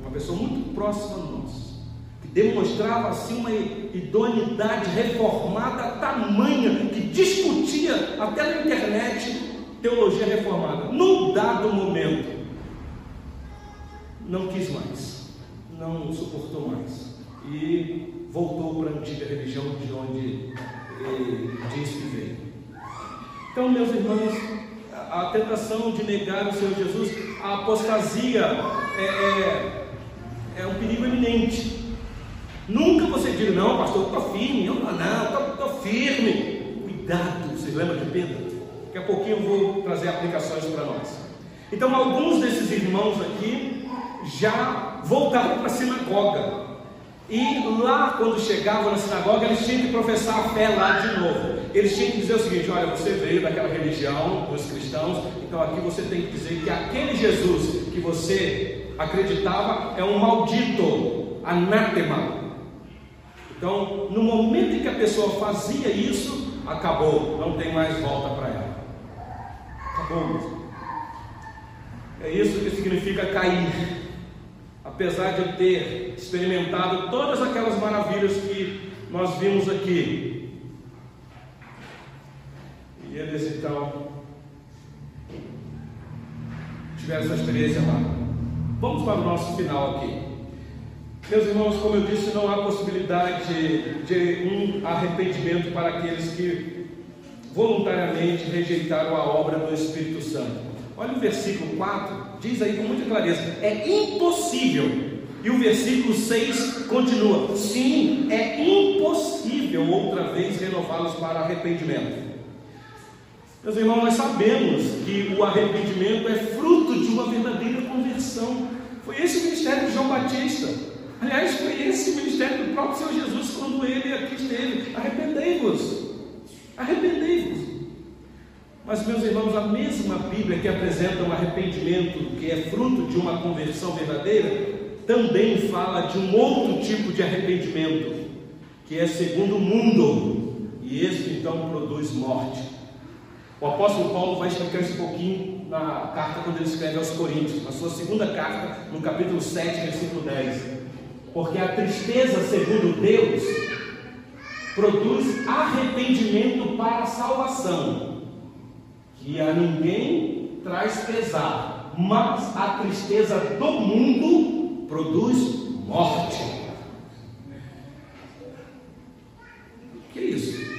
Uma pessoa muito próxima a nós, que demonstrava assim uma idoneidade reformada tamanha, que discutia até na internet teologia reformada. Num dado momento, não quis mais, não suportou mais e voltou para a antiga religião de onde ele diz que veio. Então, meus irmãos, a tentação de negar o Senhor Jesus, a apostasia é, é, é um perigo iminente. Nunca você diga, não, pastor, estou firme, eu não, estou firme. Cuidado, vocês lembram de Pedro? Daqui a pouquinho eu vou trazer aplicações para nós. Então, alguns desses irmãos aqui já voltaram para a sinagoga. E lá, quando chegavam na sinagoga, eles tinham que professar a fé lá de novo. Eles tinham que dizer o seguinte: olha, você veio daquela religião dos cristãos, então aqui você tem que dizer que aquele Jesus que você acreditava é um maldito, anátema. Então, no momento em que a pessoa fazia isso, acabou, não tem mais volta para ela. Acabou. É isso que significa cair apesar de eu ter experimentado todas aquelas maravilhas que nós vimos aqui. E eles então tiveram essa experiência lá. Vamos para o nosso final aqui. Meus irmãos, como eu disse, não há possibilidade de, um arrependimento para aqueles que voluntariamente rejeitaram a obra do Espírito Santo. Olha o versículo 4, diz aí com muita clareza: é impossível. E o versículo 6 continua: sim, é impossível outra vez renová-los para arrependimento. Meus irmãos, nós sabemos que o arrependimento é fruto de uma verdadeira conversão. Foi esse o ministério de João Batista. Aliás, foi esse o ministério do próprio Senhor Jesus quando ele aqui esteve. Arrependei-vos. Arrependei-vos. Mas, meus irmãos, a mesma Bíblia que apresenta um arrependimento que é fruto de uma conversão verdadeira, também fala de um outro tipo de arrependimento, que é segundo o mundo, e este então produz morte. O apóstolo Paulo vai explicar isso um pouquinho na carta quando ele escreve aos Coríntios, na sua segunda carta, no capítulo 7, versículo 10. Porque a tristeza, segundo Deus, produz arrependimento para a salvação que a ninguém traz pesar, mas a tristeza do mundo produz morte. Que isso?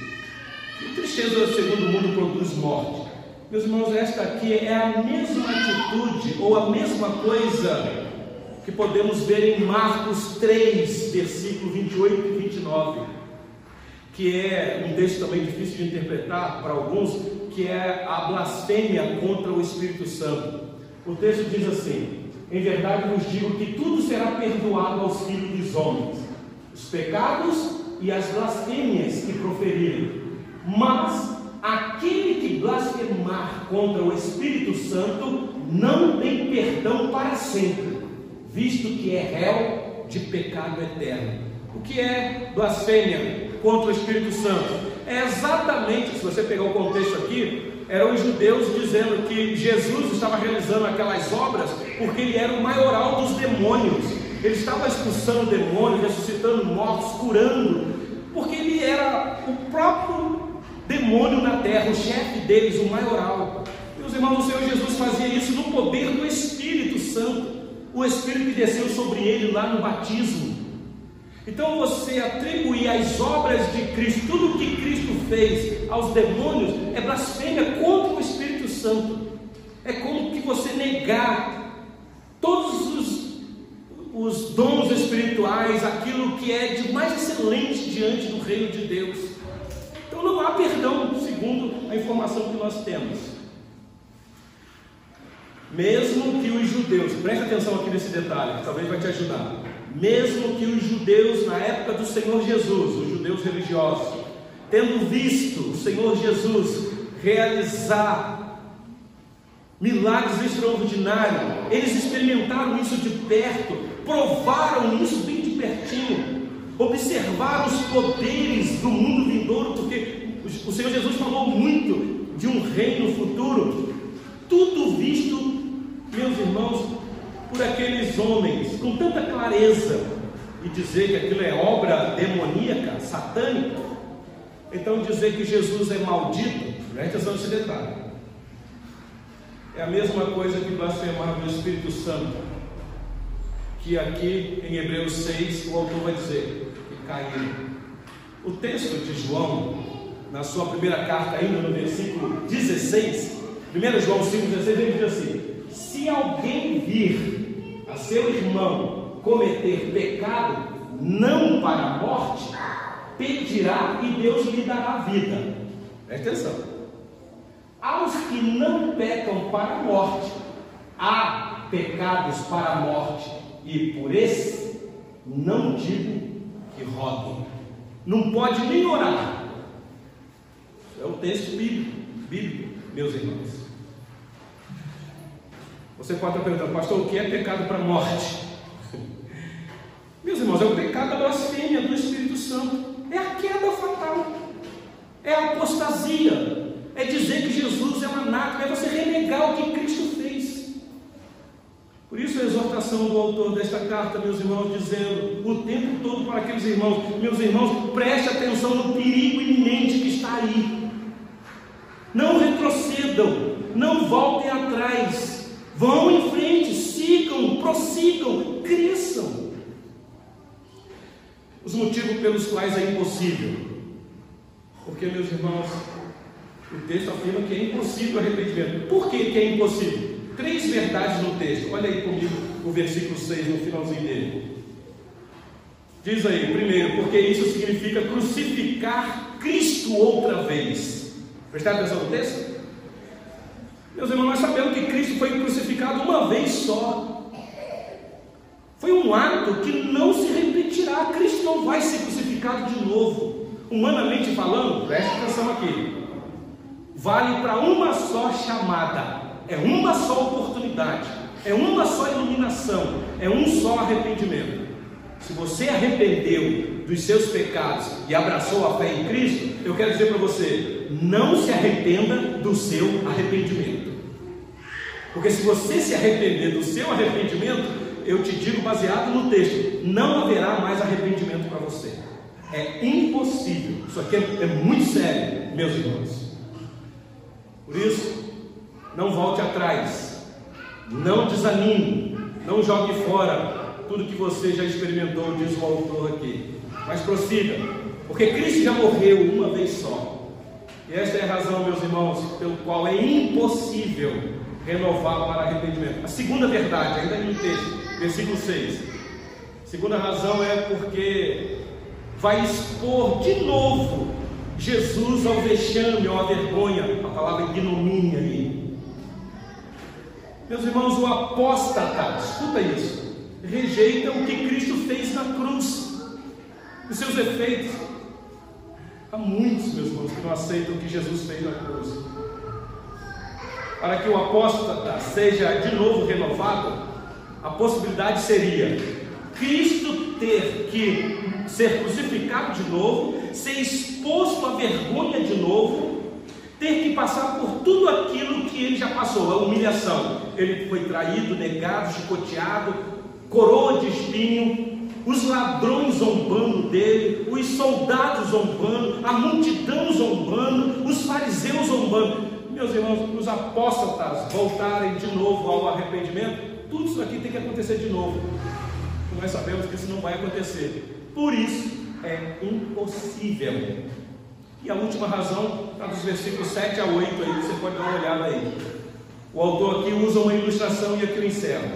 Tristeza segundo o mundo produz morte? Meus irmãos, esta aqui é a mesma atitude ou a mesma coisa que podemos ver em Marcos 3, versículo 28 e 29, que é um texto também difícil de interpretar para alguns, que é a blasfêmia contra o Espírito Santo. O texto diz assim: Em verdade vos digo que tudo será perdoado aos filhos dos homens, os pecados e as blasfêmias que proferirem, mas aquele que blasfemar contra o Espírito Santo não tem perdão para sempre, visto que é réu de pecado eterno. O que é blasfêmia contra o Espírito Santo? É exatamente, se você pegar o contexto aqui, eram os judeus dizendo que Jesus estava realizando aquelas obras porque ele era o maioral dos demônios. Ele estava expulsando demônios, ressuscitando mortos, curando, porque ele era o próprio demônio na terra, o chefe deles, o maioral. Meus irmãos, o Senhor Jesus fazia isso no poder do Espírito Santo, o Espírito que desceu sobre ele lá no batismo. Então você atribuir as obras de Cristo, tudo o que Cristo fez aos demônios, é blasfêmia contra o Espírito Santo. É como que você negar todos os, os dons espirituais, aquilo que é de mais excelente diante do reino de Deus. Então não há perdão, segundo a informação que nós temos. Mesmo que os judeus, preste atenção aqui nesse detalhe, talvez vai te ajudar. Mesmo que os judeus, na época do Senhor Jesus, os judeus religiosos, tendo visto o Senhor Jesus realizar milagres extraordinários, eles experimentaram isso de perto, provaram isso bem de pertinho, observaram os poderes do mundo vindouro, porque o Senhor Jesus falou muito de um reino futuro, tudo visto, meus irmãos, por aqueles homens com tanta clareza e dizer que aquilo é obra demoníaca, satânica, então dizer que Jesus é maldito, preste atenção nesse detalhe. É a mesma coisa que blasfemar do Espírito Santo, que aqui em Hebreus 6 o autor vai dizer caiu. O texto de João, na sua primeira carta, ainda no versículo 16, 1 João 5,16, ele diz assim: Se alguém vir a seu irmão cometer pecado, não para a morte, pedirá e Deus lhe dará vida. Presta atenção. Aos que não pecam para a morte, há pecados para a morte, e por esse não digo rodem. Não pode nem orar. É o texto bíblico, bíblico, meus irmãos. Você pode estar perguntando, pastor, o que é pecado para a morte? Meus irmãos, é o pecado da blasfêmia do Espírito Santo. É a queda fatal. É a apostasia. É dizer que Jesus é um anátema. É você renegar o que Cristo. Por isso a exortação do autor desta carta, meus irmãos, dizendo o tempo todo para aqueles irmãos: Meus irmãos, preste atenção no perigo iminente que está aí. Não retrocedam. Não voltem atrás. Vão em frente, sigam, prossigam, cresçam. Os motivos pelos quais é impossível. Porque, meus irmãos, o texto afirma que é impossível o arrependimento. Por que, que é impossível? Três verdades no texto. Olha aí comigo o versículo 6, no finalzinho dele. Diz aí, primeiro, porque isso significa crucificar Cristo outra vez. Prestaram atenção no texto? Meus irmãos, nós sabemos que Cristo foi crucificado uma vez só. Foi um ato que não se repetirá. Cristo não vai ser crucificado de novo. Humanamente falando, preste atenção aqui. Vale para uma só chamada, é uma só oportunidade, é uma só iluminação, é um só arrependimento. Se você arrependeu dos seus pecados e abraçou a fé em Cristo, eu quero dizer para você: não se arrependa do seu arrependimento. Porque se você se arrepender do seu arrependimento, eu te digo baseado no texto, não haverá mais arrependimento para você. É impossível. Isso aqui é, é muito sério, meus irmãos. Por isso, não volte atrás. Não desanime. Não jogue fora tudo que você já experimentou, diz o autor aqui. Mas prossiga. Porque Cristo já morreu uma vez só. E esta é a razão, meus irmãos, pelo qual é impossível renovar para arrependimento. A segunda verdade, ainda no texto, versículo 6. A segunda razão é porque vai expor de novo Jesus ao vexame, à vergonha, a palavra ignomínia ali. Meus irmãos, o apóstata, escuta isso, rejeita o que Cristo fez na cruz, os seus efeitos. Há muitos, meus irmãos, que não aceitam o que Jesus fez na cruz. Para que o apóstata seja de novo renovado, a possibilidade seria Cristo ter que ser crucificado de novo, ser exposto à vergonha de novo, ter que passar por tudo aquilo que ele já passou, a humilhação. Ele foi traído, negado, chicoteado, coroa de espinho, os ladrões zombando dele, os soldados zombando, a multidão zombando, os fariseus zombando. Meus irmãos, os apóstolos voltarem de novo ao arrependimento, tudo isso aqui tem que acontecer de novo. Nós sabemos que isso não vai acontecer. Por isso é impossível. E a última razão está dos versículos 7 a 8 aí, você pode dar uma olhada aí. O autor aqui usa uma ilustração e aqui eu encerro.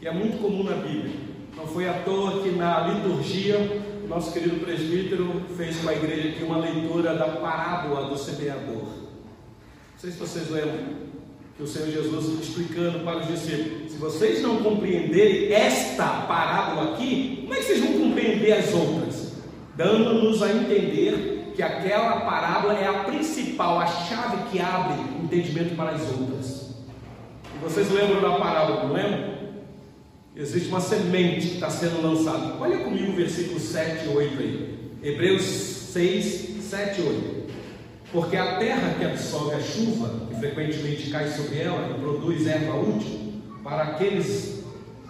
Que é muito comum na Bíblia. Não foi à toa que na liturgia, o nosso querido presbítero fez com a igreja aqui uma leitura da parábola do semeador. Não sei se vocês lembram que o Senhor Jesus explicando para os discípulos: se vocês não compreenderem esta parábola aqui, como é que vocês vão compreender as outras? Dando-nos a entender que aquela parábola é a principal, a chave que abre entendimento para as outras. E vocês lembram da parábola, não lembram? Existe uma semente que está sendo lançada. Olha comigo o versículo 7 e 8 aí. Hebreus 6, 7 e 8. Porque a terra que absorve a chuva, que frequentemente cai sobre ela e produz erva útil, para aqueles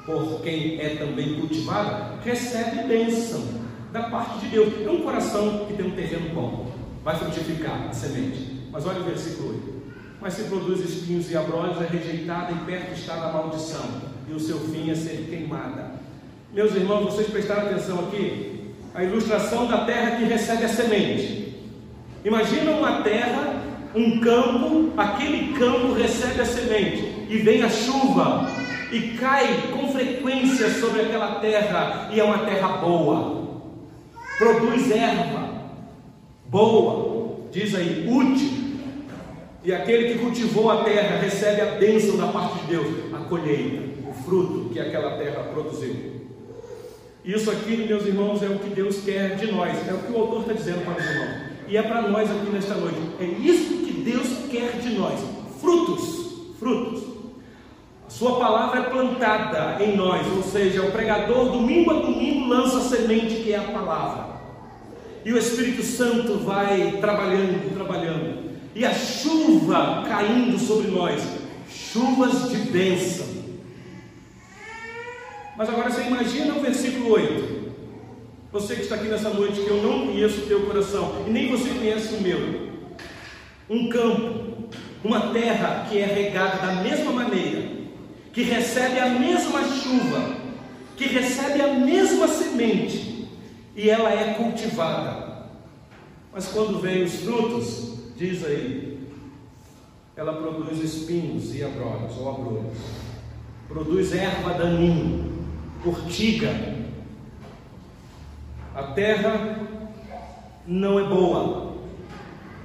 por quem é também cultivada, recebe bênção da parte de Deus. É um coração que tem um terreno bom, vai frutificar a semente. Mas olha o versículo 8. Mas se produz espinhos e abrolhos, é rejeitada e perto está da maldição, e o seu fim é ser queimada. Meus irmãos, vocês prestaram atenção aqui? A ilustração da terra que recebe a semente. Imagina uma terra, um campo, aquele campo recebe a semente e vem a chuva e cai com frequência sobre aquela terra e é uma terra boa, produz erva boa, diz aí, útil. E aquele que cultivou a terra recebe a bênção da parte de Deus, a colheita, o fruto que aquela terra produziu. Isso aqui, meus irmãos, é o que Deus quer de nós, é o que o autor está dizendo para os irmãos. E é para nós aqui nesta noite. É isso que Deus quer de nós: frutos, frutos. A Sua palavra é plantada em nós, ou seja, o pregador, domingo a domingo, lança a semente que é a palavra. E o Espírito Santo vai trabalhando, trabalhando. E a chuva caindo sobre nós chuvas de bênção. Mas agora você imagina o versículo 8. Você que está aqui nessa noite, que eu não conheço o teu coração, e nem você conhece o meu. Um campo, uma terra que é regada da mesma maneira, que recebe a mesma chuva, que recebe a mesma semente, e ela é cultivada. Mas quando vem os frutos, diz aí, ela produz espinhos e abrolhos, ou abrolhos, produz erva daninha, urtiga, a terra não é boa.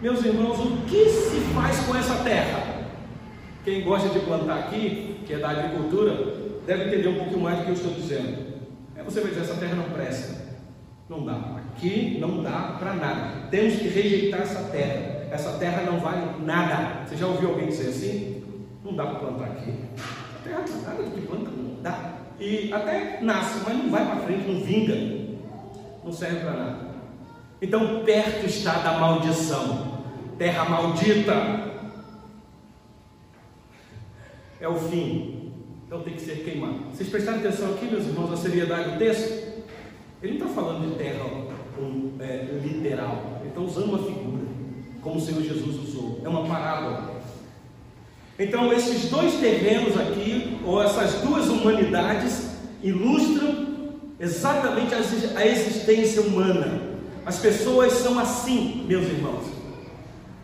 Meus irmãos, o que se faz com essa terra? Quem gosta de plantar aqui, que é da agricultura, deve entender um pouquinho mais do que eu estou dizendo. Aí você vai dizer: essa terra não presta. Não dá. Aqui não dá para nada. Temos que rejeitar essa terra. Essa terra não vale nada. Você já ouviu alguém dizer assim? Não dá para plantar aqui. A terra nada do que planta não dá. E até nasce, mas não vai para frente, não vinga não serve para nada. Então, perto está da maldição, terra maldita, é o fim, então tem que ser queimado. Vocês prestaram atenção aqui, meus irmãos, na seriedade do texto? Ele não está falando de terra um, é, literal, ele está usando uma figura, como o Senhor Jesus usou, é uma parábola. Então, esses dois terrenos aqui, ou essas duas humanidades, ilustram exatamente a existência humana, As pessoas são assim, meus irmãos.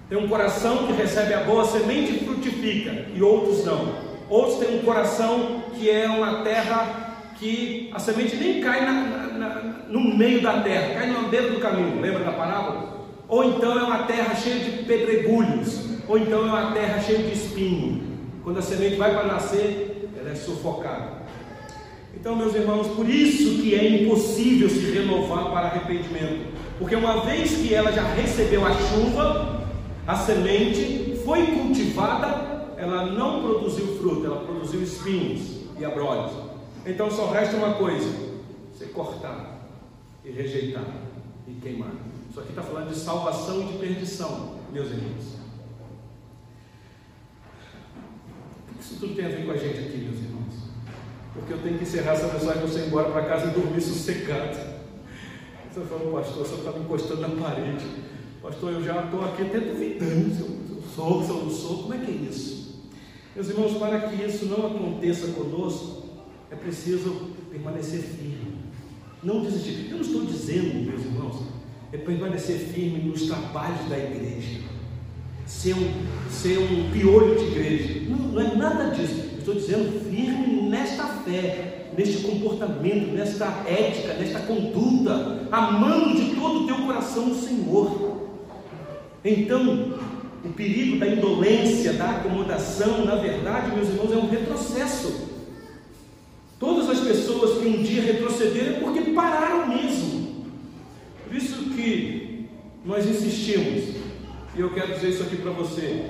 Tem um coração que recebe a boa semente e frutifica, e outros não. Outros têm um coração que é uma terra que a semente nem cai na, na, na, no meio da terra, cai no dedo do caminho. Lembra da parábola? Ou então é uma terra cheia de pedregulhos, ou então é uma terra cheia de espinho. Quando a semente vai para nascer, ela é sufocada. Então, meus irmãos, por isso que é impossível se renovar para arrependimento, porque uma vez que ela já recebeu a chuva, a semente foi cultivada, ela não produziu fruto, ela produziu espinhos e abrolhos. Então só resta uma coisa: você cortar e rejeitar e queimar. Isso aqui está falando de salvação e de perdição, meus irmãos. Isso tudo tem a ver com a gente aqui, meus irmãos? Porque eu tenho que encerrar essa mensagem você ir embora para casa e dormir sossegado. Você falou, pastor, você está me encostando na parede. Pastor, eu já estou aqui até duvidando eu, se eu sou, se eu não sou. Como é que é isso? Meus irmãos, para que isso não aconteça conosco, é preciso permanecer firme. Não desistir. Eu não estou dizendo, meus irmãos, é permanecer firme nos trabalhos da igreja. Ser um, ser um piolho de igreja. Não, não é nada disso. Estou dizendo firme nesta fé, neste comportamento, nesta ética, nesta conduta, amando de todo o teu coração o Senhor. Então, o perigo da indolência, da acomodação, na verdade, meus irmãos, é um retrocesso. Todas as pessoas que um dia retrocederam é porque pararam mesmo. Isso que nós insistimos, e eu quero dizer isso aqui para você.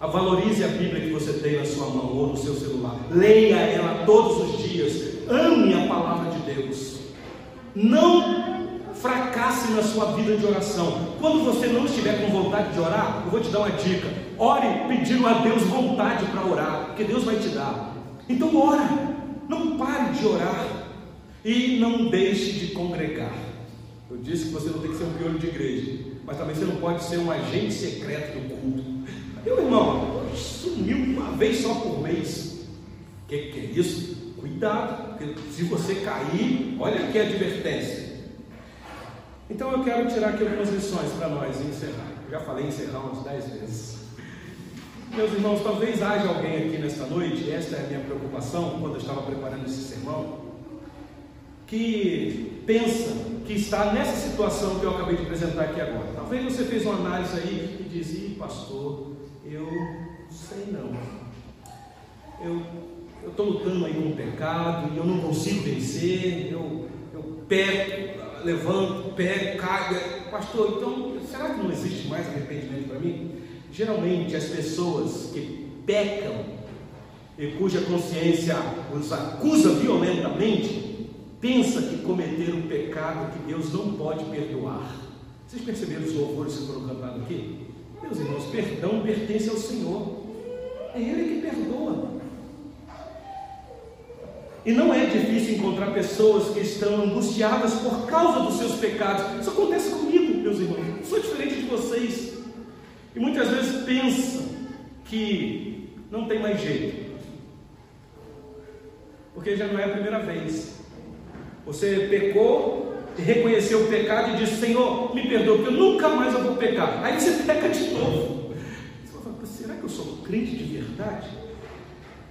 Valorize a Bíblia que você tem na sua mão ou no seu celular. Leia ela todos os dias. Ame a palavra de Deus. Não fracasse na sua vida de oração. Quando você não estiver com vontade de orar, eu vou te dar uma dica. Ore pedindo a Deus vontade para orar, porque Deus vai te dar. Então ora. Não pare de orar e não deixe de congregar. Eu disse que você não tem que ser um piolho de igreja, mas também você não pode ser um agente secreto do culto. Meu irmão, sumiu uma vez só por mês. O que, que é isso? Cuidado, porque se você cair, olha a advertência. Então eu quero tirar aqui algumas lições para nós e encerrar. Eu já falei encerrar umas dez vezes. Meus irmãos, talvez haja alguém aqui nesta noite, esta é a minha preocupação quando eu estava preparando esse sermão, que pensa que está nessa situação que eu acabei de apresentar aqui agora. Talvez você fez uma análise aí e diz, Ih, pastor, eu sei não. Eu estou lutando aí com o pecado e eu não consigo vencer, eu, eu pego, levanto, pego, caio. Pastor, então será que não existe mais arrependimento para mim? Geralmente as pessoas que pecam e cuja consciência os acusa violentamente, pensa que cometeram um pecado que Deus não pode perdoar. Vocês perceberam os louvores que foram cantados aqui? Meus irmãos, perdão pertence ao Senhor. É Ele que perdoa. E não é difícil encontrar pessoas que estão angustiadas por causa dos seus pecados. Isso acontece comigo, meus irmãos. Eu sou diferente de vocês. E muitas vezes pensa que não tem mais jeito. Porque já não é a primeira vez. Você pecou reconheceu o pecado e disse: Senhor, me perdoa, porque eu nunca mais eu vou pecar. Aí você peca de novo. Você fala, será que eu sou crente de verdade?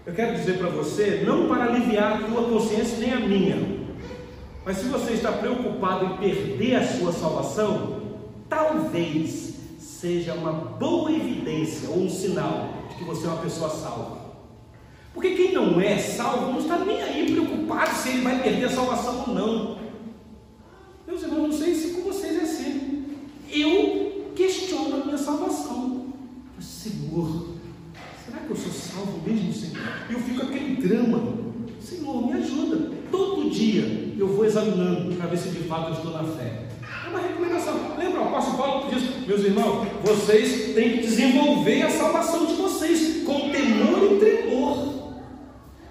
Eu quero dizer para você, não para aliviar a tua consciência nem a minha, mas se você está preocupado em perder a sua salvação, talvez seja uma boa evidência ou um sinal de que você é uma pessoa salva. Porque quem não é salvo não está nem aí preocupado se ele vai perder a salvação ou não. Meus irmãos, não sei se com vocês é assim. Eu questiono a minha salvação. Senhor, será que eu sou salvo mesmo, Senhor? E eu fico aquele drama. Senhor, me ajuda. Todo dia eu vou examinando para ver se de fato eu estou na fé. É uma recomendação. Lembra o apóstolo Paulo que diz, meus irmãos, vocês têm que desenvolver a salvação de vocês com temor e tremor.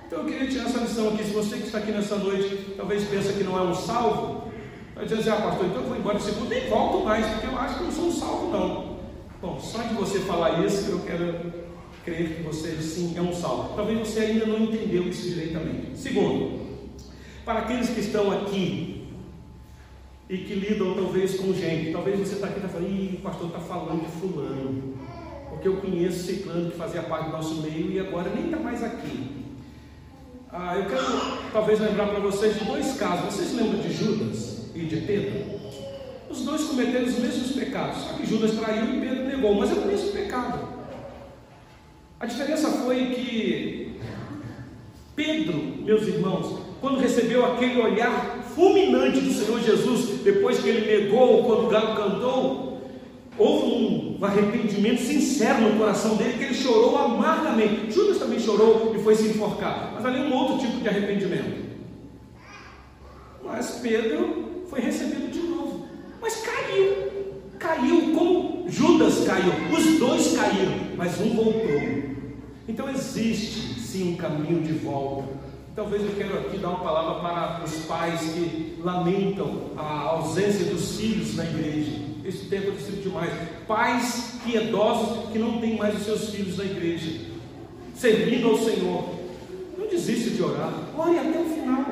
Então eu queria tirar essa lição aqui. Se você que está aqui nessa noite, talvez pensa que não é um salvo, vai dizer assim, ah pastor, então eu vou embora do segundo, nem volto mais, porque eu acho que não sou um salvo não. Bom, só de você falar isso, eu quero crer que você sim é um salvo. Talvez você ainda não entendeu isso direitamente. Segundo, para aqueles que estão aqui e que lidam talvez com gente. Talvez você está aqui e está falando, Ih, o pastor está falando de fulano, porque eu conheço ciclano que fazia parte do nosso meio e agora nem está mais aqui. Ah, eu quero talvez lembrar para vocês de dois casos. Vocês lembram de Judas e de Pedro? Os dois cometeram os mesmos pecados. Só que Judas traiu e Pedro negou, mas é o mesmo pecado. A diferença foi que Pedro, meus irmãos, quando recebeu aquele olhar fulminante do Senhor Jesus, depois que ele negou quando o galo cantou, houve um arrependimento sincero no coração dele, que ele chorou amargamente. Judas também chorou e foi se enforcar, mas ali um outro tipo de arrependimento. Mas Pedro foi recebido de novo, mas caiu, caiu como Judas caiu, os dois caíram, mas um voltou. Então existe sim um caminho de volta. Talvez eu quero aqui dar uma palavra para os pais que lamentam a ausência dos filhos na igreja. Esse tempo tem sido demais. Pais piedosos que não têm mais os seus filhos na igreja, servindo ao Senhor. Não desista de orar. Ore até o final.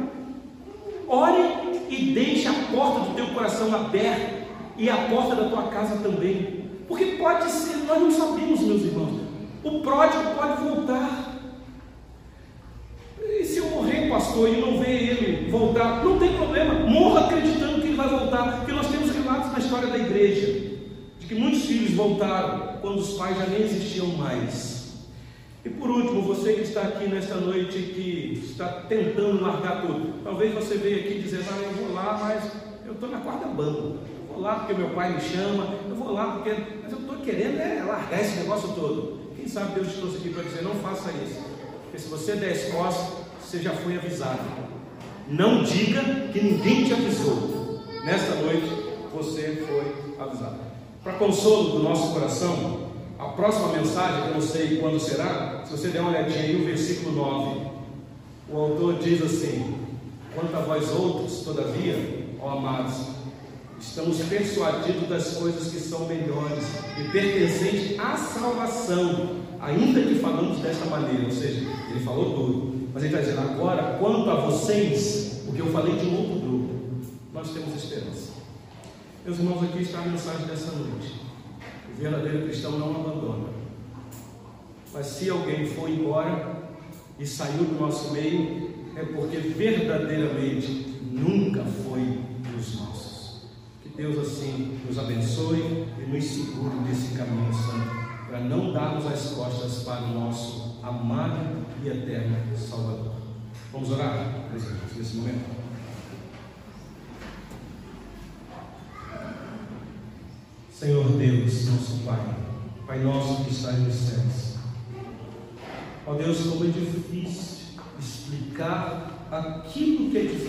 Ore e deixe a porta do teu coração aberta e a porta da tua casa também. Porque pode ser, nós não sabemos, meus irmãos. O pródigo pode voltar. E se eu morrer, pastor, e não ver ele voltar, não tem problema, morra acreditando que ele vai voltar, porque nós temos relatos na história da igreja, que muitos filhos voltaram quando os pais já nem existiam mais. E por último, você que está aqui nesta noite, que está tentando largar tudo, talvez você veja aqui dizendo, ah, eu vou lá, mas eu estou na quarta banda, eu vou lá porque meu pai me chama, eu vou lá porque, mas eu estou querendo é largar esse negócio todo. Quem sabe Deus te trouxe aqui para dizer, não faça isso. Porque se você der as você já foi avisado. Não diga que ninguém te avisou. Nesta noite, você foi avisado. Para consolo do nosso coração, a próxima mensagem, que eu não sei quando será, se você der uma olhadinha aí, o versículo 9. O autor diz assim: Quanto a vós outros, todavia, ó amados, estamos persuadidos das coisas que são melhores e pertencentes à salvação, ainda que falamos desta maneira, ou seja, ele falou tudo, mas ele está dizendo agora, quanto a vocês, porque eu falei de um outro grupo, nós temos esperança. Meus irmãos, aqui está a mensagem dessa noite. O verdadeiro cristão não abandona. Mas se alguém for embora e saiu do nosso meio, é porque verdadeiramente nunca foi dos nossos. Deus assim nos abençoe e nos segure nesse caminho santo, para não darmos as costas para o nosso amado e eterno Salvador. Vamos orar, presidente, nesse momento. Senhor Deus, nosso Pai, Pai nosso que está nos céus. Ó Deus, como é difícil explicar aquilo que é difícil